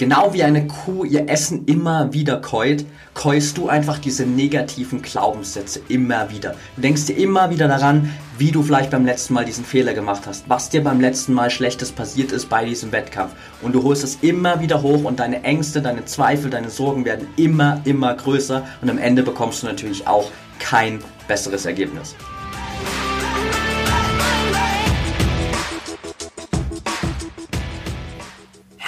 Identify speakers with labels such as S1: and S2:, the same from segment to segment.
S1: Genau wie eine Kuh ihr Essen immer wieder keut, keust du einfach diese negativen Glaubenssätze immer wieder. Du denkst dir immer wieder daran, wie du vielleicht beim letzten Mal diesen Fehler gemacht hast, was dir beim letzten Mal Schlechtes passiert ist bei diesem Wettkampf. Und du holst es immer wieder hoch und deine Ängste, deine Zweifel, deine Sorgen werden immer, immer größer und am Ende bekommst du natürlich auch kein besseres Ergebnis.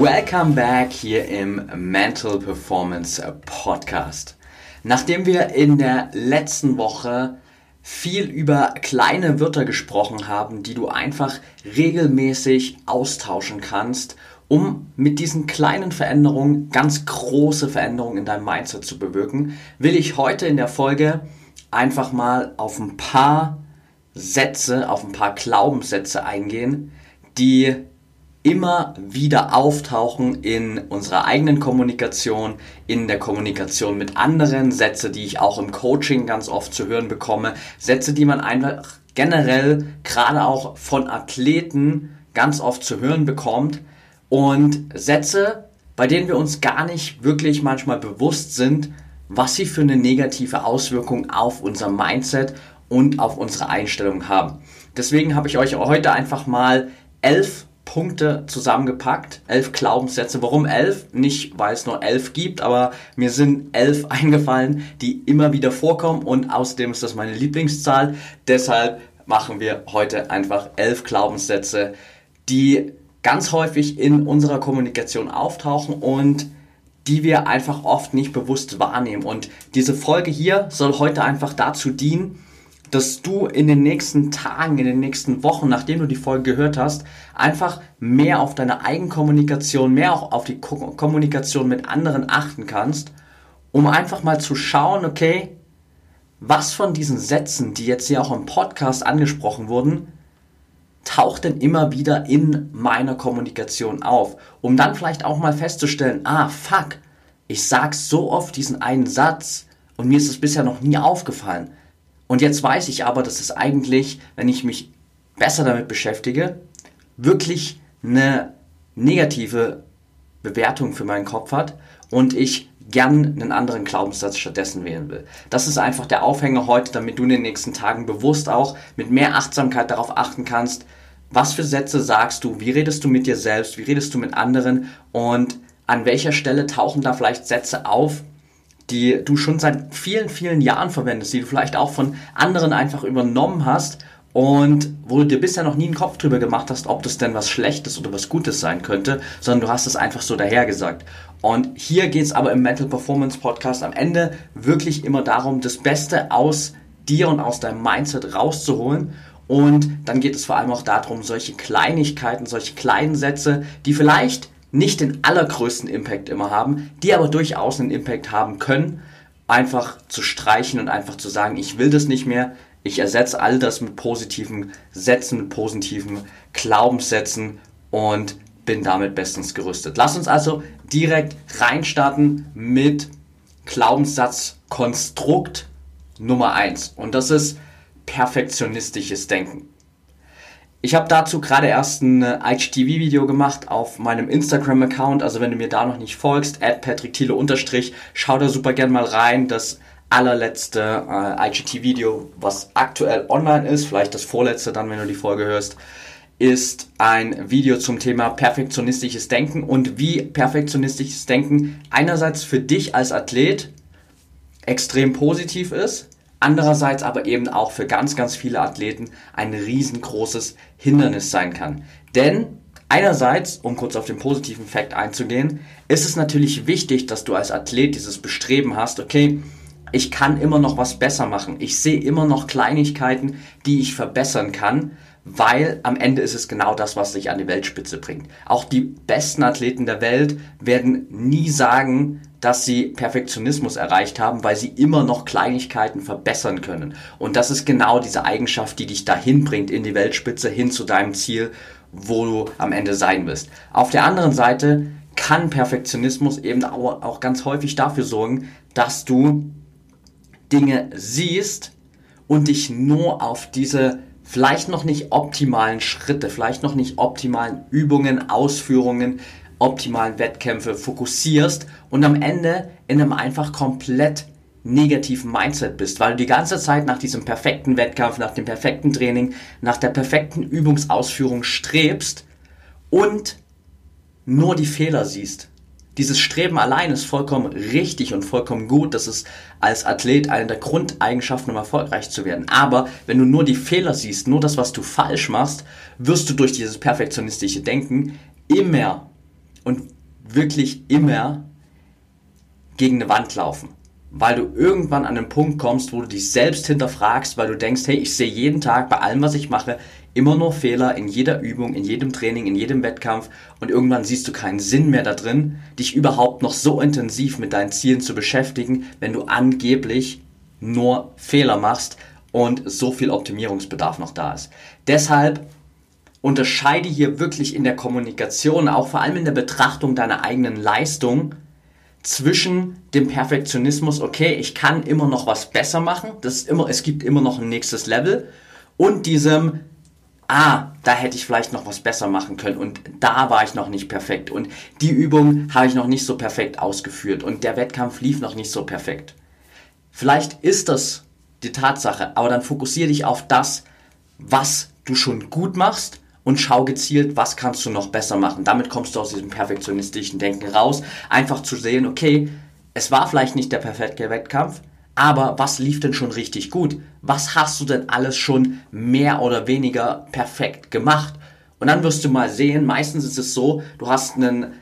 S1: Welcome back hier im Mental Performance Podcast. Nachdem wir in der letzten Woche viel über kleine Wörter gesprochen haben, die du einfach regelmäßig austauschen kannst, um mit diesen kleinen Veränderungen ganz große Veränderungen in deinem Mindset zu bewirken, will ich heute in der Folge einfach mal auf ein paar Sätze, auf ein paar Glaubenssätze eingehen, die immer wieder auftauchen in unserer eigenen Kommunikation, in der Kommunikation mit anderen, Sätze, die ich auch im Coaching ganz oft zu hören bekomme, Sätze, die man einfach generell gerade auch von Athleten ganz oft zu hören bekommt und Sätze, bei denen wir uns gar nicht wirklich manchmal bewusst sind, was sie für eine negative Auswirkung auf unser Mindset und auf unsere Einstellung haben. Deswegen habe ich euch heute einfach mal elf Punkte zusammengepackt, elf Glaubenssätze. Warum elf? Nicht, weil es nur elf gibt, aber mir sind elf eingefallen, die immer wieder vorkommen und außerdem ist das meine Lieblingszahl. Deshalb machen wir heute einfach elf Glaubenssätze, die ganz häufig in unserer Kommunikation auftauchen und die wir einfach oft nicht bewusst wahrnehmen. Und diese Folge hier soll heute einfach dazu dienen, dass du in den nächsten Tagen, in den nächsten Wochen, nachdem du die Folge gehört hast, einfach mehr auf deine Eigenkommunikation, mehr auch auf die Ko Kommunikation mit anderen achten kannst, um einfach mal zu schauen, okay, was von diesen Sätzen, die jetzt hier auch im Podcast angesprochen wurden, taucht denn immer wieder in meiner Kommunikation auf, um dann vielleicht auch mal festzustellen, ah, fuck, ich sag so oft diesen einen Satz und mir ist es bisher noch nie aufgefallen. Und jetzt weiß ich aber, dass es eigentlich, wenn ich mich besser damit beschäftige, wirklich eine negative Bewertung für meinen Kopf hat und ich gern einen anderen Glaubenssatz stattdessen wählen will. Das ist einfach der Aufhänger heute, damit du in den nächsten Tagen bewusst auch mit mehr Achtsamkeit darauf achten kannst, was für Sätze sagst du, wie redest du mit dir selbst, wie redest du mit anderen und an welcher Stelle tauchen da vielleicht Sätze auf, die du schon seit vielen, vielen Jahren verwendest, die du vielleicht auch von anderen einfach übernommen hast und wo du dir bisher noch nie einen Kopf drüber gemacht hast, ob das denn was Schlechtes oder was Gutes sein könnte, sondern du hast es einfach so dahergesagt. Und hier geht es aber im Mental Performance Podcast am Ende wirklich immer darum, das Beste aus dir und aus deinem Mindset rauszuholen. Und dann geht es vor allem auch darum, solche Kleinigkeiten, solche kleinen Sätze, die vielleicht nicht den allergrößten Impact immer haben, die aber durchaus einen Impact haben können, einfach zu streichen und einfach zu sagen, ich will das nicht mehr, ich ersetze all das mit positiven Sätzen, mit positiven Glaubenssätzen und bin damit bestens gerüstet. Lass uns also direkt reinstarten mit Glaubenssatzkonstrukt Nummer 1 und das ist perfektionistisches Denken. Ich habe dazu gerade erst ein äh, IGTV-Video gemacht auf meinem Instagram-Account. Also wenn du mir da noch nicht folgst, at patrickthiele unterstrich, schau da super gern mal rein. Das allerletzte äh, IGTV-Video, was aktuell online ist, vielleicht das vorletzte dann, wenn du die Folge hörst, ist ein Video zum Thema perfektionistisches Denken und wie perfektionistisches Denken einerseits für dich als Athlet extrem positiv ist, andererseits aber eben auch für ganz, ganz viele Athleten ein riesengroßes Hindernis sein kann. Denn einerseits, um kurz auf den positiven Fakt einzugehen, ist es natürlich wichtig, dass du als Athlet dieses Bestreben hast, okay, ich kann immer noch was besser machen. Ich sehe immer noch Kleinigkeiten, die ich verbessern kann, weil am Ende ist es genau das, was dich an die Weltspitze bringt. Auch die besten Athleten der Welt werden nie sagen, dass sie Perfektionismus erreicht haben, weil sie immer noch Kleinigkeiten verbessern können. Und das ist genau diese Eigenschaft, die dich dahin bringt in die Weltspitze, hin zu deinem Ziel, wo du am Ende sein wirst. Auf der anderen Seite kann Perfektionismus eben auch ganz häufig dafür sorgen, dass du Dinge siehst und dich nur auf diese vielleicht noch nicht optimalen Schritte, vielleicht noch nicht optimalen Übungen, Ausführungen, optimalen Wettkämpfe fokussierst und am Ende in einem einfach komplett negativen Mindset bist, weil du die ganze Zeit nach diesem perfekten Wettkampf, nach dem perfekten Training, nach der perfekten Übungsausführung strebst und nur die Fehler siehst dieses Streben allein ist vollkommen richtig und vollkommen gut. Das ist als Athlet eine der Grundeigenschaften, um erfolgreich zu werden. Aber wenn du nur die Fehler siehst, nur das, was du falsch machst, wirst du durch dieses perfektionistische Denken immer und wirklich immer gegen eine Wand laufen weil du irgendwann an den Punkt kommst, wo du dich selbst hinterfragst, weil du denkst, hey, ich sehe jeden Tag bei allem, was ich mache, immer nur Fehler in jeder Übung, in jedem Training, in jedem Wettkampf und irgendwann siehst du keinen Sinn mehr da drin, dich überhaupt noch so intensiv mit deinen Zielen zu beschäftigen, wenn du angeblich nur Fehler machst und so viel Optimierungsbedarf noch da ist. Deshalb unterscheide hier wirklich in der Kommunikation, auch vor allem in der Betrachtung deiner eigenen Leistung, zwischen dem Perfektionismus, okay, ich kann immer noch was besser machen, das ist immer, es gibt immer noch ein nächstes Level und diesem, ah, da hätte ich vielleicht noch was besser machen können und da war ich noch nicht perfekt und die Übung habe ich noch nicht so perfekt ausgeführt und der Wettkampf lief noch nicht so perfekt. Vielleicht ist das die Tatsache, aber dann fokussiere dich auf das, was du schon gut machst und schau gezielt, was kannst du noch besser machen. Damit kommst du aus diesem perfektionistischen Denken raus. Einfach zu sehen, okay, es war vielleicht nicht der perfekte Wettkampf, aber was lief denn schon richtig gut? Was hast du denn alles schon mehr oder weniger perfekt gemacht? Und dann wirst du mal sehen, meistens ist es so, du hast einen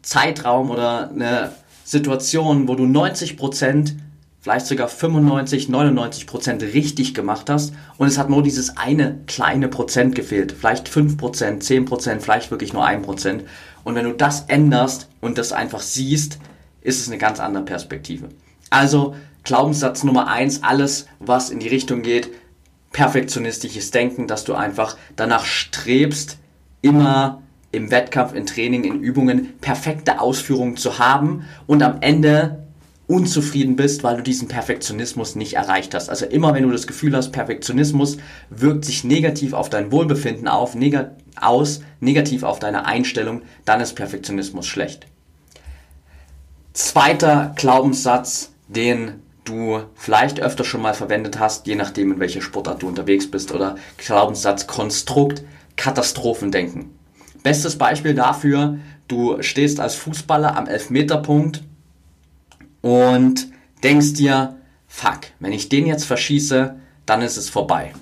S1: Zeitraum oder eine Situation, wo du 90 Prozent vielleicht sogar 95, 99 Prozent richtig gemacht hast und es hat nur dieses eine kleine Prozent gefehlt. Vielleicht 5 Prozent, 10 Prozent, vielleicht wirklich nur 1 Prozent. Und wenn du das änderst und das einfach siehst, ist es eine ganz andere Perspektive. Also Glaubenssatz Nummer 1, alles, was in die Richtung geht, perfektionistisches Denken, dass du einfach danach strebst, immer im Wettkampf, in Training, in Übungen perfekte Ausführungen zu haben und am Ende unzufrieden bist, weil du diesen Perfektionismus nicht erreicht hast. Also immer wenn du das Gefühl hast, Perfektionismus wirkt sich negativ auf dein Wohlbefinden auf, neg aus, negativ auf deine Einstellung, dann ist Perfektionismus schlecht. Zweiter Glaubenssatz, den du vielleicht öfter schon mal verwendet hast, je nachdem in welcher Sportart du unterwegs bist, oder Glaubenssatz Konstrukt, Katastrophendenken. Bestes Beispiel dafür, du stehst als Fußballer am Elfmeterpunkt und denkst dir, fuck, wenn ich den jetzt verschieße, dann ist es vorbei.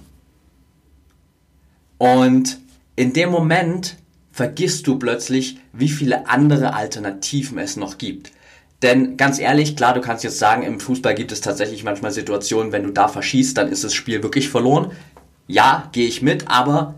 S1: Und in dem Moment vergisst du plötzlich, wie viele andere Alternativen es noch gibt. Denn ganz ehrlich, klar, du kannst jetzt sagen, im Fußball gibt es tatsächlich manchmal Situationen, wenn du da verschießt, dann ist das Spiel wirklich verloren. Ja, gehe ich mit, aber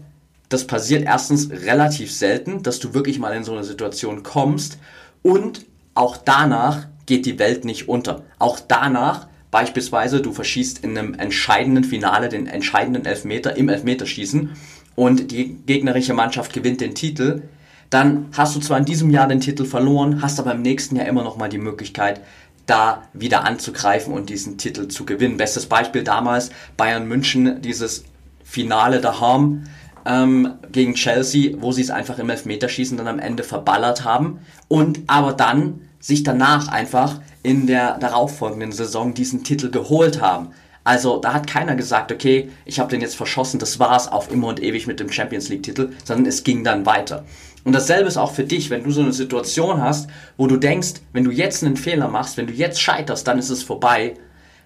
S1: das passiert erstens relativ selten, dass du wirklich mal in so eine Situation kommst und auch danach geht die Welt nicht unter. Auch danach, beispielsweise, du verschießt in einem entscheidenden Finale den entscheidenden Elfmeter im Elfmeterschießen und die gegnerische Mannschaft gewinnt den Titel, dann hast du zwar in diesem Jahr den Titel verloren, hast aber im nächsten Jahr immer noch mal die Möglichkeit, da wieder anzugreifen und diesen Titel zu gewinnen. Bestes Beispiel damals Bayern München, dieses Finale daheim ähm, gegen Chelsea, wo sie es einfach im Elfmeterschießen dann am Ende verballert haben und aber dann sich danach einfach in der darauffolgenden Saison diesen Titel geholt haben. Also da hat keiner gesagt, okay, ich habe den jetzt verschossen, das war's auf immer und ewig mit dem Champions League Titel, sondern es ging dann weiter. Und dasselbe ist auch für dich, wenn du so eine Situation hast, wo du denkst, wenn du jetzt einen Fehler machst, wenn du jetzt scheiterst, dann ist es vorbei,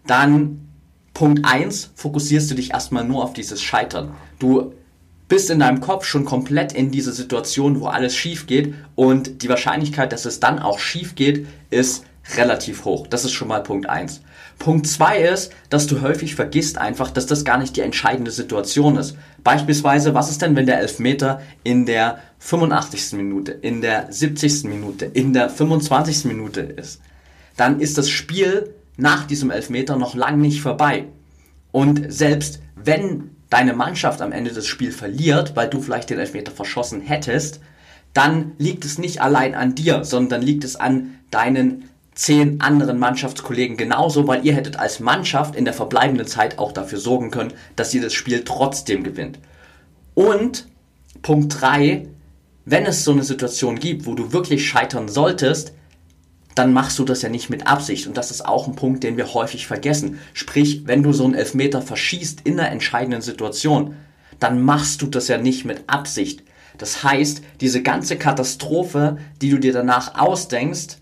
S1: dann Punkt 1, fokussierst du dich erstmal nur auf dieses Scheitern. Du bist in deinem Kopf schon komplett in dieser Situation, wo alles schief geht und die Wahrscheinlichkeit, dass es dann auch schief geht, ist relativ hoch. Das ist schon mal Punkt 1. Punkt 2 ist, dass du häufig vergisst einfach, dass das gar nicht die entscheidende Situation ist. Beispielsweise, was ist denn, wenn der Elfmeter in der 85. Minute, in der 70. Minute, in der 25. Minute ist? Dann ist das Spiel nach diesem Elfmeter noch lang nicht vorbei. Und selbst wenn deine Mannschaft am Ende das Spiel verliert, weil du vielleicht den Elfmeter verschossen hättest, dann liegt es nicht allein an dir, sondern liegt es an deinen zehn anderen Mannschaftskollegen genauso, weil ihr hättet als Mannschaft in der verbleibenden Zeit auch dafür sorgen können, dass ihr das Spiel trotzdem gewinnt. Und Punkt 3, wenn es so eine Situation gibt, wo du wirklich scheitern solltest, dann machst du das ja nicht mit Absicht. Und das ist auch ein Punkt, den wir häufig vergessen. Sprich, wenn du so einen Elfmeter verschießt in einer entscheidenden Situation, dann machst du das ja nicht mit Absicht. Das heißt, diese ganze Katastrophe, die du dir danach ausdenkst,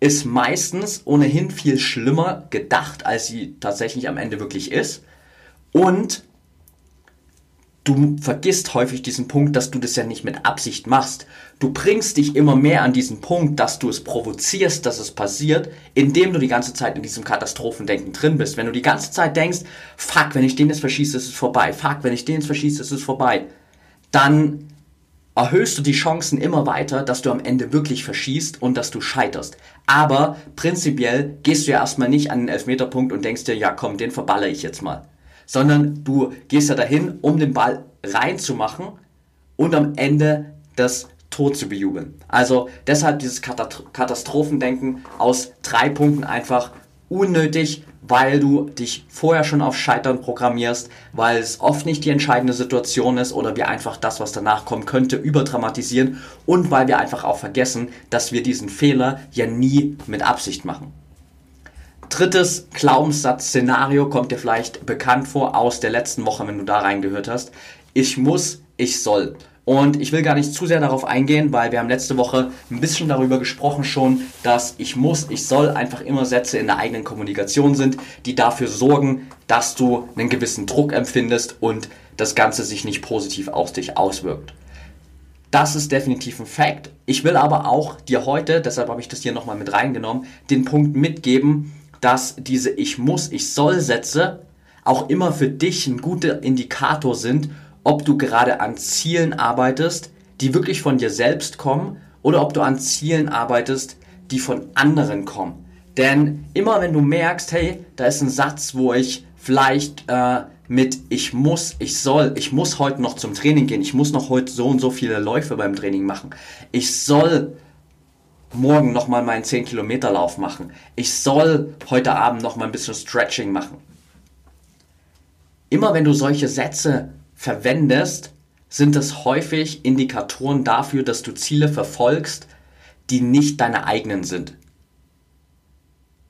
S1: ist meistens ohnehin viel schlimmer gedacht, als sie tatsächlich am Ende wirklich ist. Und du vergisst häufig diesen Punkt, dass du das ja nicht mit Absicht machst. Du bringst dich immer mehr an diesen Punkt, dass du es provozierst, dass es passiert, indem du die ganze Zeit in diesem Katastrophendenken drin bist. Wenn du die ganze Zeit denkst, fuck, wenn ich den jetzt verschieße, ist es vorbei. Fuck, wenn ich den jetzt verschieße, ist es vorbei. Dann erhöhst du die Chancen immer weiter, dass du am Ende wirklich verschießt und dass du scheiterst. Aber prinzipiell gehst du ja erstmal nicht an den Elfmeterpunkt und denkst dir, ja komm, den verballer ich jetzt mal. Sondern du gehst ja dahin, um den Ball reinzumachen und am Ende das Tor zu bejubeln. Also deshalb dieses Katastrophendenken aus drei Punkten einfach unnötig, weil du dich vorher schon auf Scheitern programmierst, weil es oft nicht die entscheidende Situation ist oder wir einfach das, was danach kommen könnte, überdramatisieren und weil wir einfach auch vergessen, dass wir diesen Fehler ja nie mit Absicht machen. Drittes Glaubenssatz-Szenario kommt dir vielleicht bekannt vor aus der letzten Woche, wenn du da reingehört hast. Ich muss, ich soll. Und ich will gar nicht zu sehr darauf eingehen, weil wir haben letzte Woche ein bisschen darüber gesprochen schon, dass ich muss, ich soll einfach immer Sätze in der eigenen Kommunikation sind, die dafür sorgen, dass du einen gewissen Druck empfindest und das Ganze sich nicht positiv auf dich auswirkt. Das ist definitiv ein Fakt. Ich will aber auch dir heute, deshalb habe ich das hier nochmal mit reingenommen, den Punkt mitgeben, dass diese Ich muss, ich soll Sätze auch immer für dich ein guter Indikator sind, ob du gerade an Zielen arbeitest, die wirklich von dir selbst kommen, oder ob du an Zielen arbeitest, die von anderen kommen. Denn immer wenn du merkst, hey, da ist ein Satz, wo ich vielleicht äh, mit ich muss, ich soll, ich muss heute noch zum Training gehen, ich muss noch heute so und so viele Läufe beim Training machen, ich soll morgen nochmal meinen 10 Kilometer Lauf machen, ich soll heute Abend nochmal ein bisschen Stretching machen. Immer wenn du solche Sätze verwendest, sind es häufig Indikatoren dafür, dass du Ziele verfolgst, die nicht deine eigenen sind.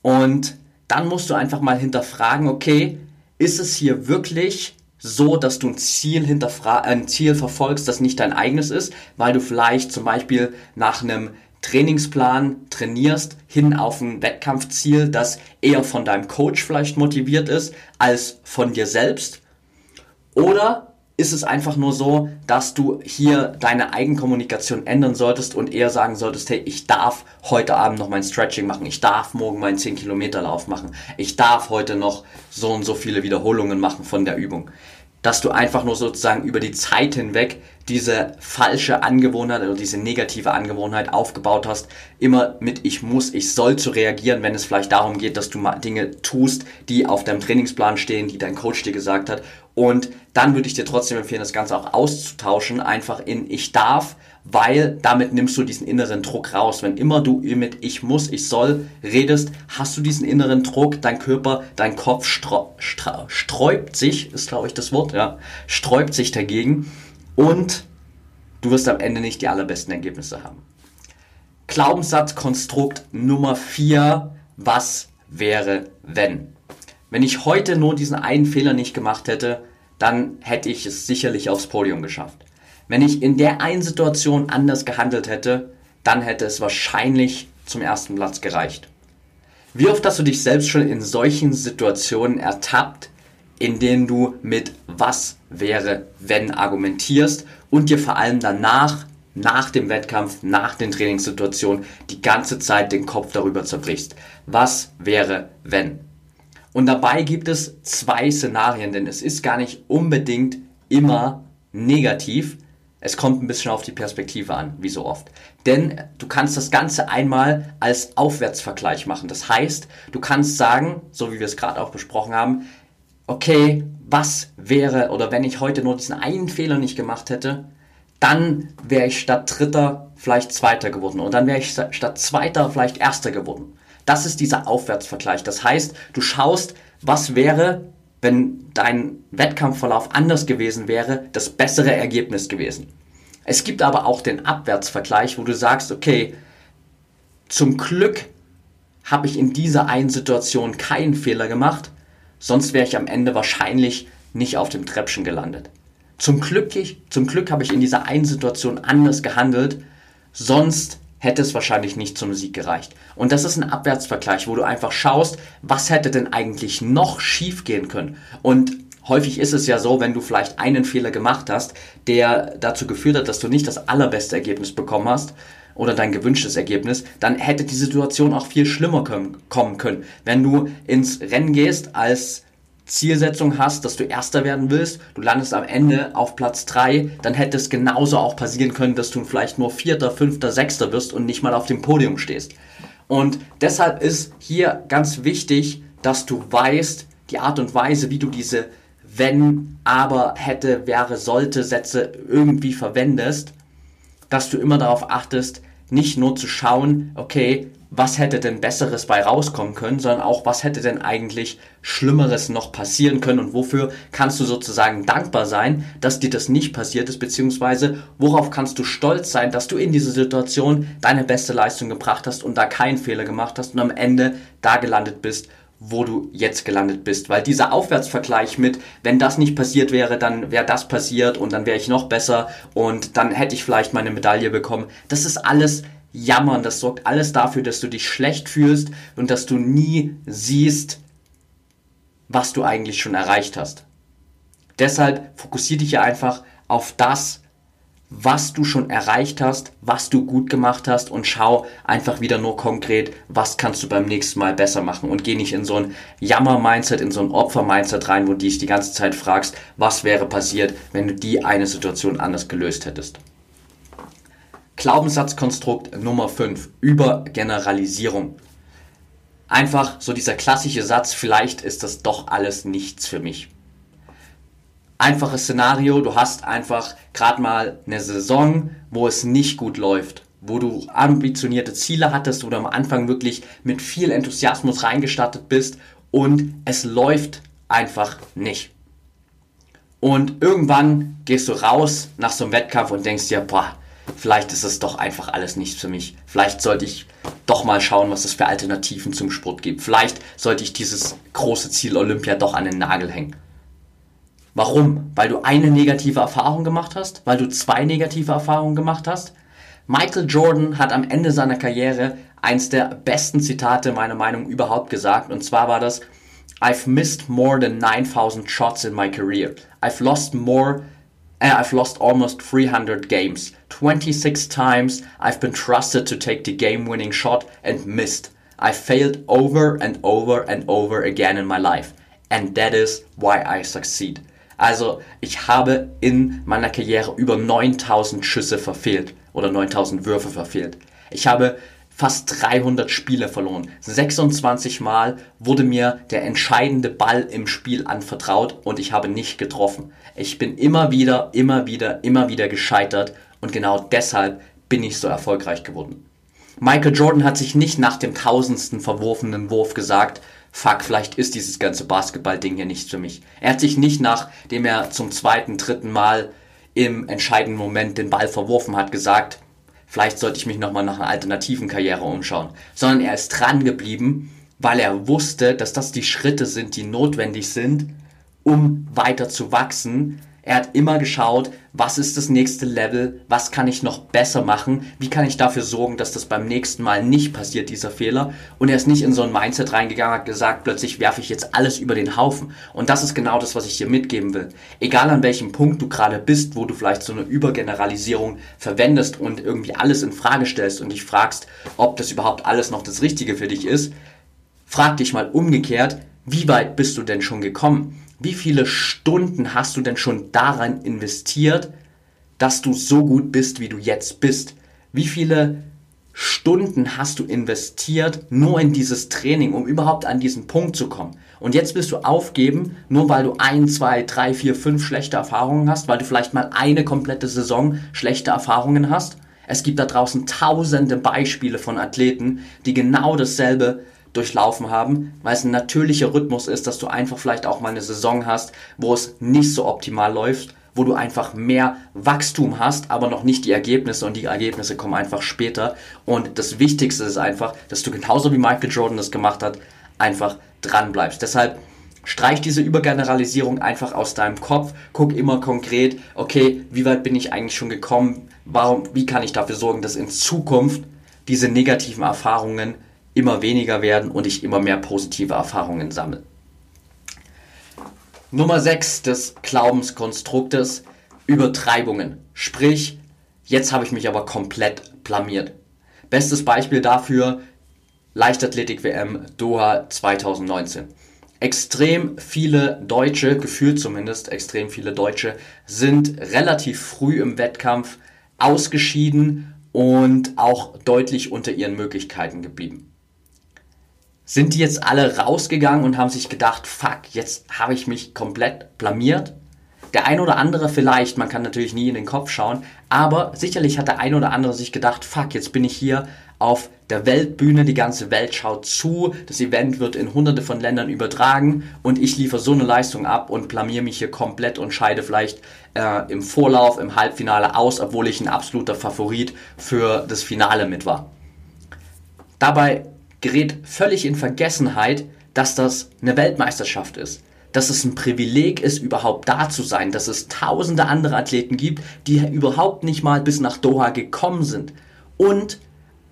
S1: Und dann musst du einfach mal hinterfragen, okay, ist es hier wirklich so, dass du ein Ziel, ein Ziel verfolgst, das nicht dein eigenes ist, weil du vielleicht zum Beispiel nach einem Trainingsplan trainierst hin auf ein Wettkampfziel, das eher von deinem Coach vielleicht motiviert ist, als von dir selbst? Oder ist es einfach nur so, dass du hier deine Eigenkommunikation ändern solltest und eher sagen solltest, hey, ich darf heute Abend noch mein Stretching machen, ich darf morgen meinen 10 Kilometer Lauf machen, ich darf heute noch so und so viele Wiederholungen machen von der Übung. Dass du einfach nur sozusagen über die Zeit hinweg diese falsche Angewohnheit oder diese negative Angewohnheit aufgebaut hast, immer mit ich muss, ich soll zu reagieren, wenn es vielleicht darum geht, dass du mal Dinge tust, die auf deinem Trainingsplan stehen, die dein Coach dir gesagt hat und dann würde ich dir trotzdem empfehlen, das Ganze auch auszutauschen, einfach in ich darf, weil damit nimmst du diesen inneren Druck raus. Wenn immer du mit ich muss, ich soll redest, hast du diesen inneren Druck, dein Körper, dein Kopf sträubt sich, ist glaube ich das Wort, ja, sträubt sich dagegen und du wirst am Ende nicht die allerbesten Ergebnisse haben. Glaubenssatzkonstrukt Nummer 4, was wäre wenn? Wenn ich heute nur diesen einen Fehler nicht gemacht hätte, dann hätte ich es sicherlich aufs Podium geschafft. Wenn ich in der einen Situation anders gehandelt hätte, dann hätte es wahrscheinlich zum ersten Platz gereicht. Wie oft hast du dich selbst schon in solchen Situationen ertappt, in denen du mit was wäre, wenn argumentierst und dir vor allem danach nach dem Wettkampf, nach den Trainingssituationen die ganze Zeit den Kopf darüber zerbrichst. Was wäre, wenn? Und dabei gibt es zwei Szenarien, denn es ist gar nicht unbedingt immer negativ. Es kommt ein bisschen auf die Perspektive an, wie so oft. Denn du kannst das Ganze einmal als Aufwärtsvergleich machen. Das heißt, du kannst sagen, so wie wir es gerade auch besprochen haben, okay, was wäre, oder wenn ich heute nur diesen einen Fehler nicht gemacht hätte, dann wäre ich statt Dritter vielleicht Zweiter geworden. Und dann wäre ich statt Zweiter vielleicht Erster geworden. Das ist dieser Aufwärtsvergleich. Das heißt, du schaust, was wäre, wenn dein Wettkampfverlauf anders gewesen wäre, das bessere Ergebnis gewesen. Es gibt aber auch den Abwärtsvergleich, wo du sagst, okay, zum Glück habe ich in dieser einen Situation keinen Fehler gemacht, sonst wäre ich am Ende wahrscheinlich nicht auf dem Treppchen gelandet. Zum Glück, zum Glück habe ich in dieser einen Situation anders gehandelt, sonst hätte es wahrscheinlich nicht zum Sieg gereicht. Und das ist ein Abwärtsvergleich, wo du einfach schaust, was hätte denn eigentlich noch schief gehen können. Und häufig ist es ja so, wenn du vielleicht einen Fehler gemacht hast, der dazu geführt hat, dass du nicht das allerbeste Ergebnis bekommen hast oder dein gewünschtes Ergebnis, dann hätte die Situation auch viel schlimmer kommen können. Wenn du ins Rennen gehst als Zielsetzung hast, dass du Erster werden willst, du landest am Ende auf Platz 3, dann hätte es genauso auch passieren können, dass du vielleicht nur Vierter, Fünfter, Sechster wirst und nicht mal auf dem Podium stehst. Und deshalb ist hier ganz wichtig, dass du weißt, die Art und Weise, wie du diese wenn, aber, hätte, wäre, sollte Sätze irgendwie verwendest, dass du immer darauf achtest, nicht nur zu schauen, okay, was hätte denn Besseres bei rauskommen können, sondern auch, was hätte denn eigentlich Schlimmeres noch passieren können und wofür kannst du sozusagen dankbar sein, dass dir das nicht passiert ist, beziehungsweise worauf kannst du stolz sein, dass du in dieser Situation deine beste Leistung gebracht hast und da keinen Fehler gemacht hast und am Ende da gelandet bist, wo du jetzt gelandet bist. Weil dieser Aufwärtsvergleich mit, wenn das nicht passiert wäre, dann wäre das passiert und dann wäre ich noch besser und dann hätte ich vielleicht meine Medaille bekommen, das ist alles Jammern, das sorgt alles dafür, dass du dich schlecht fühlst und dass du nie siehst, was du eigentlich schon erreicht hast. Deshalb fokussiere dich ja einfach auf das, was du schon erreicht hast, was du gut gemacht hast und schau einfach wieder nur konkret, was kannst du beim nächsten Mal besser machen und geh nicht in so ein Jammer-Mindset, in so ein Opfer-Mindset rein, wo du dich die ganze Zeit fragst, was wäre passiert, wenn du die eine Situation anders gelöst hättest. Glaubenssatzkonstrukt Nummer 5 über Generalisierung. Einfach so dieser klassische Satz, vielleicht ist das doch alles nichts für mich. Einfaches Szenario, du hast einfach gerade mal eine Saison, wo es nicht gut läuft, wo du ambitionierte Ziele hattest, du am Anfang wirklich mit viel Enthusiasmus reingestartet bist und es läuft einfach nicht. Und irgendwann gehst du raus nach so einem Wettkampf und denkst dir, boah, vielleicht ist es doch einfach alles nichts für mich. Vielleicht sollte ich doch mal schauen, was es für Alternativen zum Sport gibt. Vielleicht sollte ich dieses große Ziel Olympia doch an den Nagel hängen. Warum? Weil du eine negative Erfahrung gemacht hast? Weil du zwei negative Erfahrungen gemacht hast? Michael Jordan hat am Ende seiner Karriere eins der besten Zitate meiner Meinung überhaupt gesagt. Und zwar war das, I've missed more than 9000 shots in my career. I've lost more Uh, I've lost almost 300 games. 26 times I've been trusted to take the game winning shot and missed. I failed over and over and over again in my life. And that is why I succeed. Also, ich habe in meiner Karriere über 9000 Schüsse verfehlt oder 9000 Würfe verfehlt. Ich habe fast 300 Spiele verloren. 26 Mal wurde mir der entscheidende Ball im Spiel anvertraut und ich habe nicht getroffen. Ich bin immer wieder, immer wieder, immer wieder gescheitert und genau deshalb bin ich so erfolgreich geworden. Michael Jordan hat sich nicht nach dem tausendsten verworfenen Wurf gesagt, fuck, vielleicht ist dieses ganze Basketball-Ding hier nichts für mich. Er hat sich nicht, nachdem er zum zweiten, dritten Mal im entscheidenden Moment den Ball verworfen hat, gesagt, vielleicht sollte ich mich nochmal nach einer alternativen Karriere umschauen, sondern er ist dran geblieben, weil er wusste, dass das die Schritte sind, die notwendig sind, um weiter zu wachsen, Er hat immer geschaut, was ist das nächste Level, was kann ich noch besser machen, wie kann ich dafür sorgen, dass das beim nächsten Mal nicht passiert, dieser Fehler. Und er ist nicht in so ein Mindset reingegangen, hat gesagt, plötzlich werfe ich jetzt alles über den Haufen. Und das ist genau das, was ich dir mitgeben will. Egal an welchem Punkt du gerade bist, wo du vielleicht so eine Übergeneralisierung verwendest und irgendwie alles in Frage stellst und dich fragst, ob das überhaupt alles noch das Richtige für dich ist, frag dich mal umgekehrt, wie weit bist du denn schon gekommen? Wie viele Stunden hast du denn schon daran investiert, dass du so gut bist, wie du jetzt bist? Wie viele Stunden hast du investiert nur in dieses Training, um überhaupt an diesen Punkt zu kommen? Und jetzt willst du aufgeben, nur weil du ein, zwei, drei, vier, fünf schlechte Erfahrungen hast, weil du vielleicht mal eine komplette Saison schlechte Erfahrungen hast? Es gibt da draußen tausende Beispiele von Athleten, die genau dasselbe durchlaufen haben, weil es ein natürlicher Rhythmus ist, dass du einfach vielleicht auch mal eine Saison hast, wo es nicht so optimal läuft, wo du einfach mehr Wachstum hast, aber noch nicht die Ergebnisse und die Ergebnisse kommen einfach später. Und das Wichtigste ist einfach, dass du genauso wie Michael Jordan das gemacht hat, einfach dran bleibst. Deshalb streich diese Übergeneralisierung einfach aus deinem Kopf, guck immer konkret, okay, wie weit bin ich eigentlich schon gekommen, warum, wie kann ich dafür sorgen, dass in Zukunft diese negativen Erfahrungen immer weniger werden und ich immer mehr positive Erfahrungen sammle. Nummer 6 des Glaubenskonstruktes, Übertreibungen. Sprich, jetzt habe ich mich aber komplett blamiert. Bestes Beispiel dafür, Leichtathletik-WM Doha 2019. Extrem viele Deutsche, gefühlt zumindest extrem viele Deutsche, sind relativ früh im Wettkampf ausgeschieden und auch deutlich unter ihren Möglichkeiten geblieben sind die jetzt alle rausgegangen und haben sich gedacht, fuck, jetzt habe ich mich komplett blamiert? Der ein oder andere vielleicht, man kann natürlich nie in den Kopf schauen, aber sicherlich hat der ein oder andere sich gedacht, fuck, jetzt bin ich hier auf der Weltbühne, die ganze Welt schaut zu, das Event wird in hunderte von Ländern übertragen und ich liefere so eine Leistung ab und blamier mich hier komplett und scheide vielleicht äh, im Vorlauf, im Halbfinale aus, obwohl ich ein absoluter Favorit für das Finale mit war. Dabei gerät völlig in Vergessenheit, dass das eine Weltmeisterschaft ist. Dass es ein Privileg ist, überhaupt da zu sein. Dass es tausende andere Athleten gibt, die überhaupt nicht mal bis nach Doha gekommen sind. Und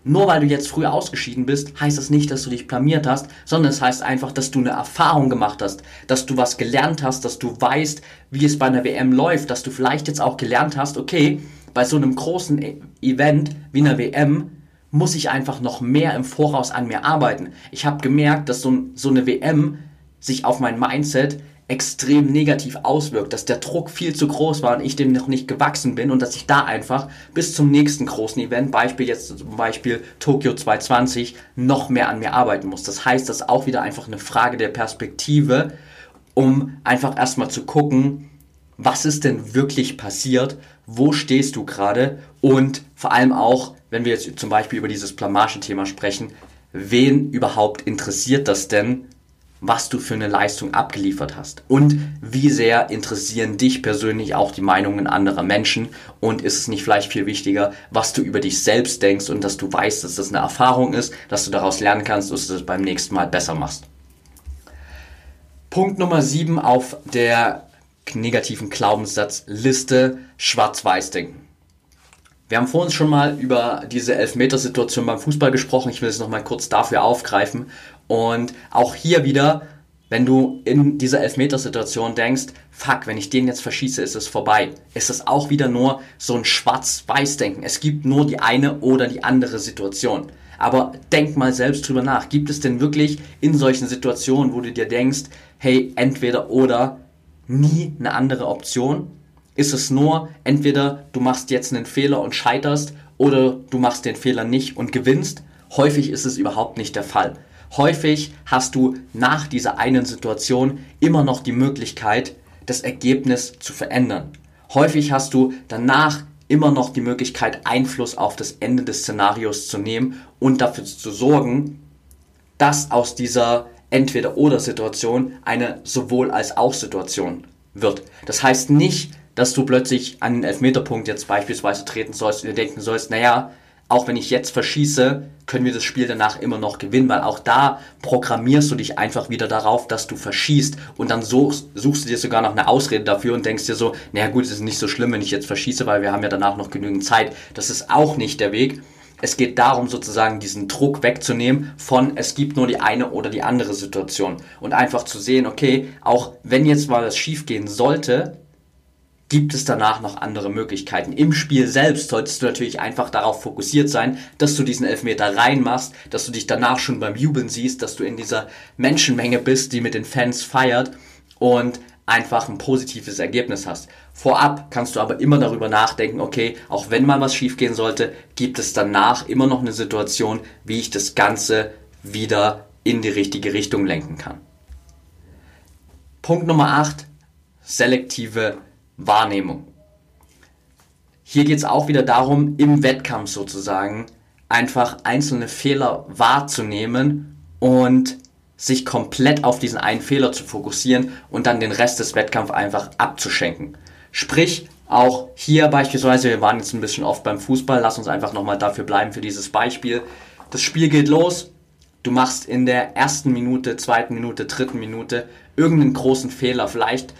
S1: nur weil du jetzt früher ausgeschieden bist, heißt das nicht, dass du dich blamiert hast, sondern es heißt einfach, dass du eine Erfahrung gemacht hast, dass du was gelernt hast, dass du weißt, wie es bei einer WM läuft, dass du vielleicht jetzt auch gelernt hast, okay, bei so einem großen e- Event wie einer WM muss ich einfach noch mehr im Voraus an mir arbeiten. Ich habe gemerkt, dass so, so eine WM sich auf mein Mindset extrem negativ auswirkt, dass der Druck viel zu groß war und ich dem noch nicht gewachsen bin und dass ich da einfach bis zum nächsten großen Event, Beispiel jetzt zum Beispiel Tokio 220, noch mehr an mir arbeiten muss. Das heißt, das ist auch wieder einfach eine Frage der Perspektive, um einfach erstmal zu gucken, was ist denn wirklich passiert, wo stehst du gerade und vor allem auch, wenn wir jetzt zum Beispiel über dieses Blamagen-Thema sprechen, wen überhaupt interessiert das denn, was du für eine Leistung abgeliefert hast? Und wie sehr interessieren dich persönlich auch die Meinungen anderer Menschen? Und ist es nicht vielleicht viel wichtiger, was du über dich selbst denkst und dass du weißt, dass das eine Erfahrung ist, dass du daraus lernen kannst und dass du es beim nächsten Mal besser machst? Punkt Nummer 7 auf der negativen Glaubenssatzliste Schwarz-Weiß-Denken. Wir haben vorhin schon mal über diese Elfmetersituation beim Fußball gesprochen. Ich will es nochmal kurz dafür aufgreifen. Und auch hier wieder, wenn du in dieser Elfmetersituation denkst, fuck, wenn ich den jetzt verschieße, ist es vorbei. Ist das auch wieder nur so ein Schwarz-Weiß-Denken. Es gibt nur die eine oder die andere Situation. Aber denk mal selbst drüber nach. Gibt es denn wirklich in solchen Situationen, wo du dir denkst, hey, entweder oder, nie eine andere Option? Ist es nur, entweder du machst jetzt einen Fehler und scheiterst oder du machst den Fehler nicht und gewinnst. Häufig ist es überhaupt nicht der Fall. Häufig hast du nach dieser einen Situation immer noch die Möglichkeit, das Ergebnis zu verändern. Häufig hast du danach immer noch die Möglichkeit, Einfluss auf das Ende des Szenarios zu nehmen und dafür zu sorgen, dass aus dieser Entweder-Oder-Situation eine sowohl als auch Situation wird. Das heißt nicht, dass du plötzlich an den Elfmeterpunkt jetzt beispielsweise treten sollst und dir denken sollst, naja, auch wenn ich jetzt verschieße, können wir das Spiel danach immer noch gewinnen, weil auch da programmierst du dich einfach wieder darauf, dass du verschießt und dann suchst, suchst du dir sogar noch eine Ausrede dafür und denkst dir so, naja gut, es ist nicht so schlimm, wenn ich jetzt verschieße, weil wir haben ja danach noch genügend Zeit. Das ist auch nicht der Weg. Es geht darum, sozusagen diesen Druck wegzunehmen von, es gibt nur die eine oder die andere Situation und einfach zu sehen, okay, auch wenn jetzt mal was schief gehen sollte, gibt es danach noch andere Möglichkeiten. Im Spiel selbst solltest du natürlich einfach darauf fokussiert sein, dass du diesen Elfmeter reinmachst, dass du dich danach schon beim Jubeln siehst, dass du in dieser Menschenmenge bist, die mit den Fans feiert und einfach ein positives Ergebnis hast. Vorab kannst du aber immer darüber nachdenken, okay, auch wenn mal was schiefgehen sollte, gibt es danach immer noch eine Situation, wie ich das Ganze wieder in die richtige Richtung lenken kann. Punkt Nummer 8, selektive Wahrnehmung. Hier geht es auch wieder darum, im Wettkampf sozusagen einfach einzelne Fehler wahrzunehmen und sich komplett auf diesen einen Fehler zu fokussieren und dann den Rest des Wettkampfs einfach abzuschenken. Sprich, auch hier beispielsweise, wir waren jetzt ein bisschen oft beim Fußball, lass uns einfach nochmal dafür bleiben für dieses Beispiel. Das Spiel geht los, du machst in der ersten Minute, zweiten Minute, dritten Minute irgendeinen großen Fehler. Vielleicht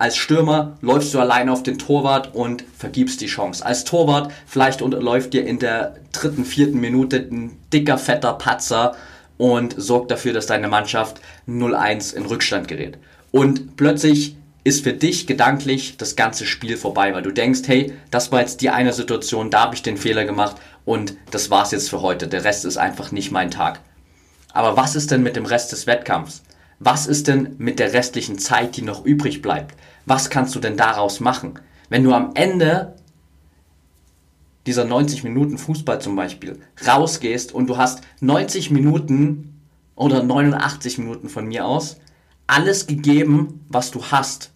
S1: als Stürmer läufst du alleine auf den Torwart und vergibst die Chance. Als Torwart vielleicht läuft dir in der dritten, vierten Minute ein dicker, fetter Patzer und sorgt dafür, dass deine Mannschaft 0-1 in Rückstand gerät. Und plötzlich ist für dich gedanklich das ganze Spiel vorbei, weil du denkst, hey, das war jetzt die eine Situation, da habe ich den Fehler gemacht und das war's jetzt für heute. Der Rest ist einfach nicht mein Tag. Aber was ist denn mit dem Rest des Wettkampfs? Was ist denn mit der restlichen Zeit, die noch übrig bleibt? Was kannst du denn daraus machen? Wenn du am Ende dieser 90 Minuten Fußball zum Beispiel rausgehst und du hast 90 Minuten oder 89 Minuten von mir aus alles gegeben, was du hast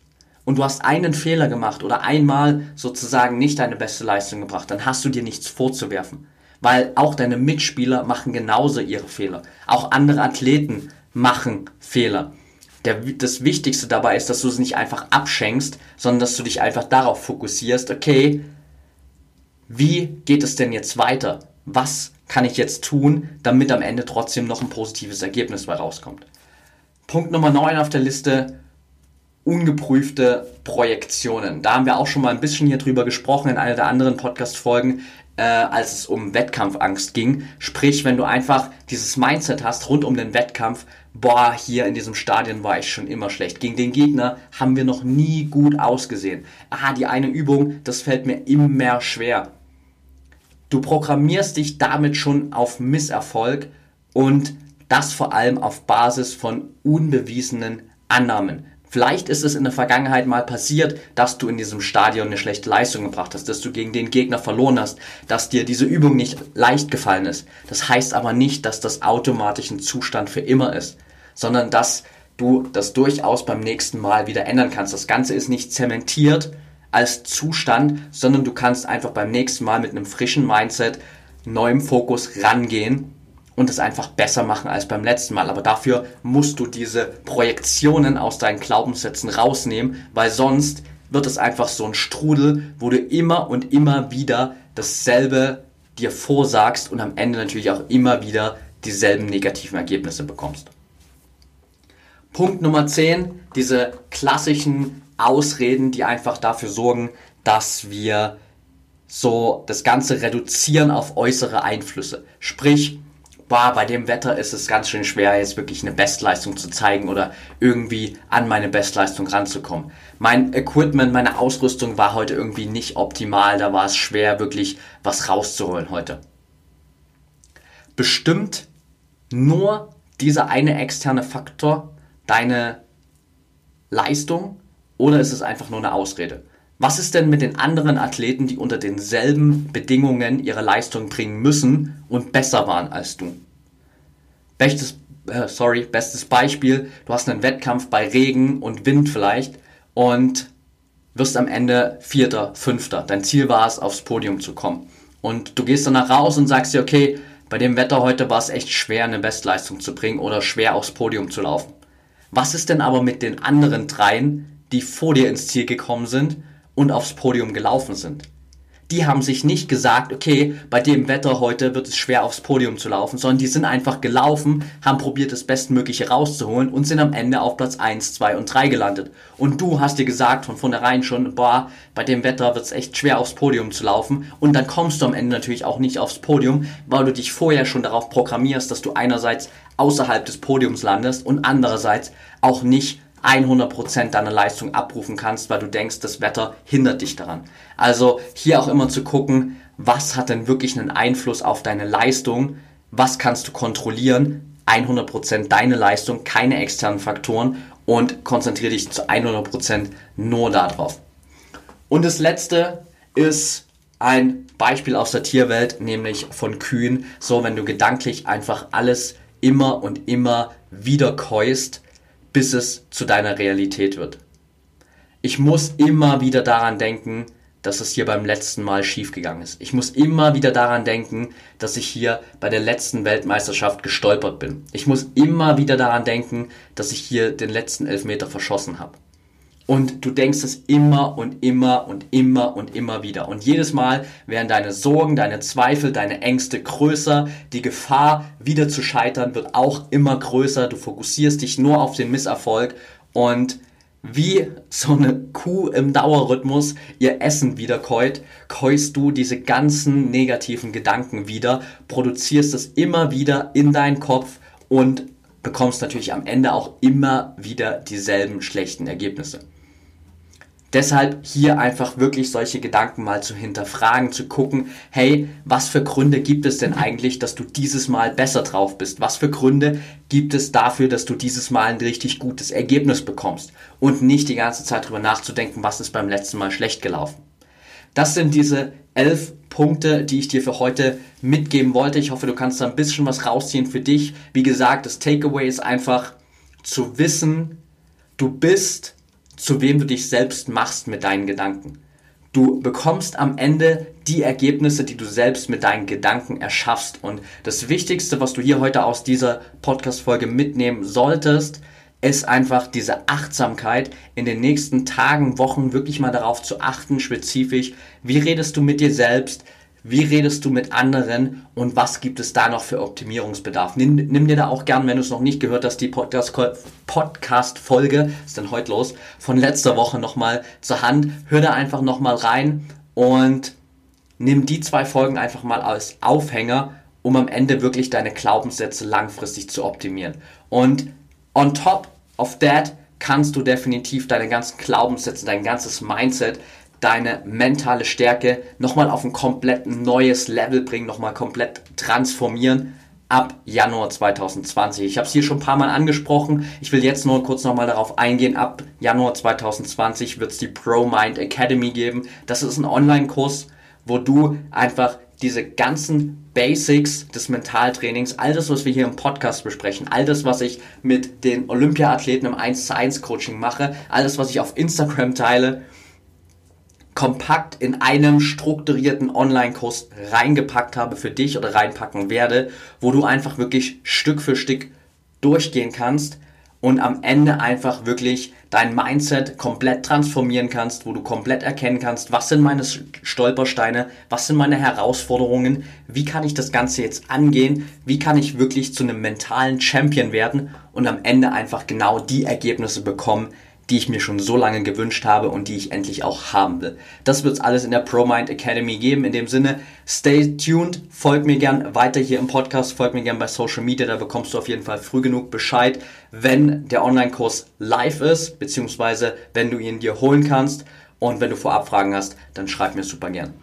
S1: und du hast einen Fehler gemacht oder einmal sozusagen nicht deine beste Leistung gebracht, dann hast du dir nichts vorzuwerfen. Weil auch deine Mitspieler machen genauso ihre Fehler. Auch andere Athleten machen Fehler. Der, das Wichtigste dabei ist, dass du es nicht einfach abschenkst, sondern dass du dich einfach darauf fokussierst, okay, wie geht es denn jetzt weiter? Was kann ich jetzt tun, damit am Ende trotzdem noch ein positives Ergebnis bei rauskommt? Punkt Nummer 9 auf der Liste, ungeprüfte Projektionen. Da haben wir auch schon mal ein bisschen hier drüber gesprochen in einer der anderen Podcast-Folgen, äh, als es um Wettkampfangst ging. Sprich, wenn du einfach dieses Mindset hast rund um den Wettkampf, boah, hier in diesem Stadion war ich schon immer schlecht. Gegen den Gegner haben wir noch nie gut ausgesehen. Ah, die eine Übung, das fällt mir immer schwer. Du programmierst dich damit schon auf Misserfolg und das vor allem auf Basis von unbewiesenen Annahmen. Vielleicht ist es in der Vergangenheit mal passiert, dass du in diesem Stadion eine schlechte Leistung gebracht hast, dass du gegen den Gegner verloren hast, dass dir diese Übung nicht leicht gefallen ist. Das heißt aber nicht, dass das automatisch ein Zustand für immer ist, sondern dass du das durchaus beim nächsten Mal wieder ändern kannst. Das Ganze ist nicht zementiert als Zustand, sondern du kannst einfach beim nächsten Mal mit einem frischen Mindset, neuem Fokus rangehen und es einfach besser machen als beim letzten Mal. Aber dafür musst du diese Projektionen aus deinen Glaubenssätzen rausnehmen, weil sonst wird es einfach so ein Strudel, wo du immer und immer wieder dasselbe dir vorsagst und am Ende natürlich auch immer wieder dieselben negativen Ergebnisse bekommst. Punkt Nummer 10, diese klassischen Ausreden, die einfach dafür sorgen, dass wir so das Ganze reduzieren auf äußere Einflüsse. Sprich, boah, bei dem Wetter ist es ganz schön schwer, jetzt wirklich eine Bestleistung zu zeigen oder irgendwie an meine Bestleistung ranzukommen. Mein Equipment, meine Ausrüstung war heute irgendwie nicht optimal, da war es schwer, wirklich was rauszuholen heute. Bestimmt nur dieser eine externe Faktor deine Leistung oder ist es einfach nur eine Ausrede? Was ist denn mit den anderen Athleten, die unter denselben Bedingungen ihre Leistung bringen müssen und besser waren als du? Bestes, äh, sorry, bestes Beispiel, du hast einen Wettkampf bei Regen und Wind vielleicht und wirst am Ende Vierter, Fünfter. Dein Ziel war es, aufs Podium zu kommen. Und du gehst danach raus und sagst dir, okay, bei dem Wetter heute war es echt schwer, eine Bestleistung zu bringen oder schwer aufs Podium zu laufen. Was ist denn aber mit den anderen dreien, die vor dir ins Ziel gekommen sind und aufs Podium gelaufen sind. die haben sich nicht gesagt, okay, bei dem Wetter heute wird es schwer aufs Podium zu laufen, sondern die sind einfach gelaufen, haben probiert, das Bestmögliche rauszuholen und sind am Ende auf Platz 1, 2 und 3 gelandet. Und du hast dir gesagt von vornherein schon, boah, bei dem Wetter wird es echt schwer aufs Podium zu laufen. Und dann kommst du am Ende natürlich auch nicht aufs Podium, weil du dich vorher schon darauf programmierst, dass du einerseits außerhalb des Podiums landest und andererseits auch nicht 100% deiner Leistung abrufen kannst, weil du denkst, das Wetter hindert dich daran. Also hier auch immer zu gucken, was hat denn wirklich einen Einfluss auf deine Leistung, was kannst du kontrollieren, 100% deine Leistung, keine externen Faktoren und konzentriere dich zu 100% nur darauf. Und das letzte ist ein Beispiel aus der Tierwelt, nämlich von Kühen. So, wenn du gedanklich einfach alles immer und immer wieder keust, bis es zu deiner Realität wird. Ich muss immer wieder daran denken, dass es hier beim letzten Mal schiefgegangen ist. Ich muss immer wieder daran denken, dass ich hier bei der letzten Weltmeisterschaft gestolpert bin. Ich muss immer wieder daran denken, dass ich hier den letzten Elfmeter verschossen habe. Und du denkst es immer und immer und immer und immer wieder. Und jedes Mal werden deine Sorgen, deine Zweifel, deine Ängste größer. Die Gefahr, wieder zu scheitern, wird auch immer größer. Du fokussierst dich nur auf den Misserfolg und wie so eine Kuh im Dauerrhythmus ihr Essen wieder keut, keust du diese ganzen negativen Gedanken wieder, produzierst es immer wieder in deinen Kopf und bekommst natürlich am Ende auch immer wieder dieselben schlechten Ergebnisse. Deshalb hier einfach wirklich solche Gedanken mal zu hinterfragen, zu gucken, hey, was für Gründe gibt es denn eigentlich, dass du dieses Mal besser drauf bist? Was für Gründe gibt es dafür, dass du dieses Mal ein richtig gutes Ergebnis bekommst? Und nicht die ganze Zeit drüber nachzudenken, was ist beim letzten Mal schlecht gelaufen. Das sind diese elf Punkte, die ich dir für heute mitgeben wollte. Ich hoffe, du kannst da ein bisschen was rausziehen für dich. Wie gesagt, das Takeaway ist einfach zu wissen, du bist zu wem du dich selbst machst mit deinen Gedanken. Du bekommst am Ende die Ergebnisse, die du selbst mit deinen Gedanken erschaffst. Und das Wichtigste, was du hier heute aus dieser Podcast-Folge mitnehmen solltest, ist einfach diese Achtsamkeit in den nächsten Tagen, Wochen wirklich mal darauf zu achten, spezifisch, wie redest du mit dir selbst, wie redest du mit anderen und was gibt es da noch für Optimierungsbedarf? Nimm, nimm dir da auch gern, wenn du es noch nicht gehört hast, die Podcast-Folge, ist denn heute los, von letzter Woche nochmal zur Hand. Hör da einfach nochmal rein und nimm die zwei Folgen einfach mal als Aufhänger, um am Ende wirklich deine Glaubenssätze langfristig zu optimieren. Und on top of that kannst du definitiv deine ganzen Glaubenssätze, dein ganzes Mindset deine mentale Stärke nochmal auf ein komplett neues Level bringen, nochmal komplett transformieren ab Januar 2020. Ich habe es hier schon ein paar Mal angesprochen. Ich will jetzt nur kurz nochmal darauf eingehen. Ab Januar 2020 wird es die Pro Mind Academy geben. Das ist ein Online-Kurs, wo du einfach diese ganzen Basics des Mentaltrainings, all das, was wir hier im Podcast besprechen, all das, was ich mit den Olympia-Athleten im 1 zu 1 Coaching mache, alles, was ich auf Instagram teile, kompakt in einem strukturierten Online-Kurs reingepackt habe für dich oder reinpacken werde, wo du einfach wirklich Stück für Stück durchgehen kannst und am Ende einfach wirklich dein Mindset komplett transformieren kannst, wo du komplett erkennen kannst, was sind meine Stolpersteine, was sind meine Herausforderungen, wie kann ich das Ganze jetzt angehen, wie kann ich wirklich zu einem mentalen Champion werden und am Ende einfach genau die Ergebnisse bekommen, die ich mir schon so lange gewünscht habe und die ich endlich auch haben will. Das wird es alles in der ProMind Academy geben. In dem Sinne, stay tuned, folg mir gern weiter hier im Podcast, folg mir gern bei Social Media, da bekommst du auf jeden Fall früh genug Bescheid, wenn der Online-Kurs live ist, beziehungsweise wenn du ihn dir holen kannst. Und wenn du vorab Fragen hast, dann schreib mir super gern.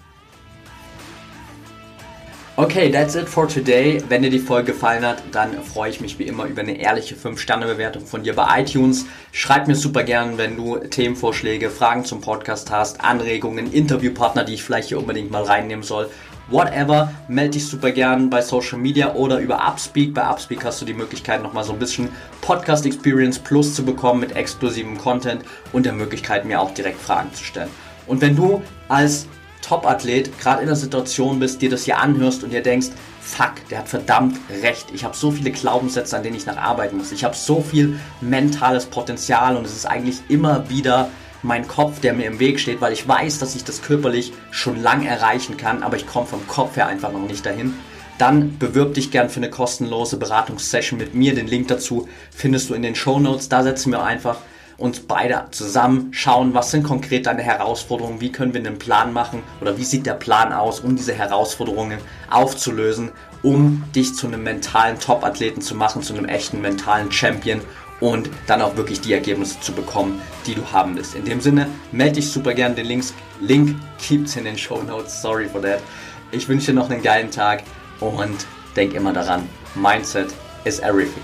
S1: Okay, that's it for today. Wenn dir die Folge gefallen hat, dann freue ich mich wie immer über eine ehrliche 5-Sterne-Bewertung von dir bei iTunes. Schreib mir super gern, wenn du Themenvorschläge, Fragen zum Podcast hast, Anregungen, Interviewpartner, die ich vielleicht hier unbedingt mal reinnehmen soll. Whatever, melde dich super gern bei Social Media oder über Upspeak. Bei Upspeak hast du die Möglichkeit, nochmal so ein bisschen Podcast Experience Plus zu bekommen mit exklusivem Content und der Möglichkeit, mir auch direkt Fragen zu stellen. Und wenn du als Top-Athlet gerade in der Situation bist, dir das hier anhörst und dir denkst, fuck, der hat verdammt recht. Ich habe so viele Glaubenssätze, an denen ich noch arbeiten muss. Ich habe so viel mentales Potenzial und es ist eigentlich immer wieder mein Kopf, der mir im Weg steht, weil ich weiß, dass ich das körperlich schon lang erreichen kann, aber ich komme vom Kopf her einfach noch nicht dahin, dann bewirb dich gern für eine kostenlose Beratungssession mit mir. Den Link dazu findest du in den Show Notes. Da setzen wir einfach uns beide zusammen, schauen, was sind konkret deine Herausforderungen, wie können wir einen Plan machen oder wie sieht der Plan aus, um diese Herausforderungen aufzulösen, um dich zu einem mentalen Top-Athleten zu machen, zu einem echten mentalen Champion und dann auch wirklich die Ergebnisse zu bekommen, die du haben willst. In dem Sinne, melde dich super gerne. Den Links, Link gibt's in den Show Notes. Sorry for that. Ich wünsche dir noch einen geilen Tag und denk immer daran, Mindset is everything.